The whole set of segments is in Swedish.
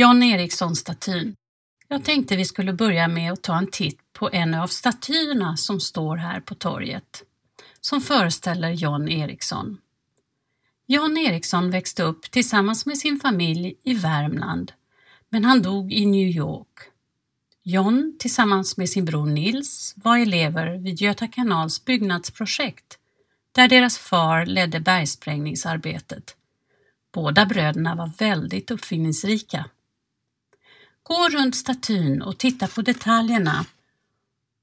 John Eriksson-statyn. Jag tänkte vi skulle börja med att ta en titt på en av statyerna som står här på torget, som föreställer John Eriksson. John Eriksson växte upp tillsammans med sin familj i Värmland, men han dog i New York. John tillsammans med sin bror Nils var elever vid Göta kanals byggnadsprojekt där deras far ledde bergsprängningsarbetet. Båda bröderna var väldigt uppfinningsrika. Gå runt statyn och titta på detaljerna.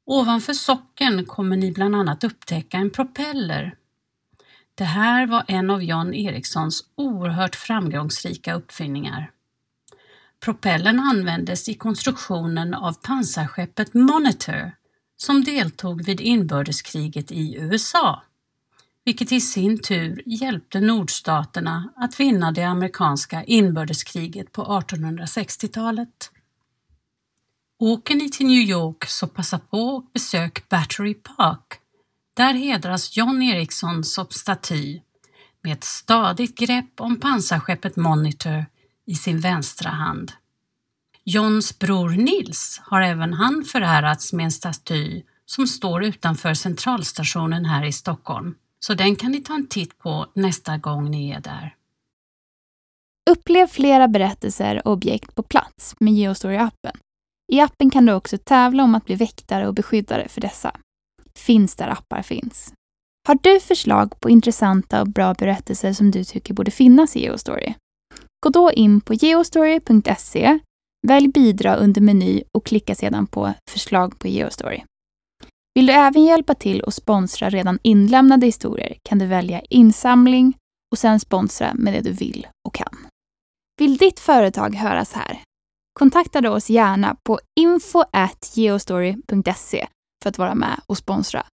Ovanför socken kommer ni bland annat upptäcka en propeller. Det här var en av Jan Erikssons oerhört framgångsrika uppfinningar. Propellern användes i konstruktionen av pansarskeppet Monitor som deltog vid inbördeskriget i USA, vilket i sin tur hjälpte nordstaterna att vinna det amerikanska inbördeskriget på 1860-talet. Åker ni till New York så passa på och besök Battery Park. Där hedras John Ericsson som staty med ett stadigt grepp om pansarskeppet Monitor i sin vänstra hand. Johns bror Nils har även han förärats med en staty som står utanför centralstationen här i Stockholm. Så den kan ni ta en titt på nästa gång ni är där. Upplev flera berättelser och objekt på plats med Geostory-appen. I appen kan du också tävla om att bli väktare och beskyddare för dessa. Finns där appar finns. Har du förslag på intressanta och bra berättelser som du tycker borde finnas i Geostory? Gå då in på geostory.se, välj bidra under meny och klicka sedan på förslag på Geostory. Vill du även hjälpa till och sponsra redan inlämnade historier kan du välja insamling och sen sponsra med det du vill och kan. Vill ditt företag höras här? Kontakta då oss gärna på info.geostory.se för att vara med och sponsra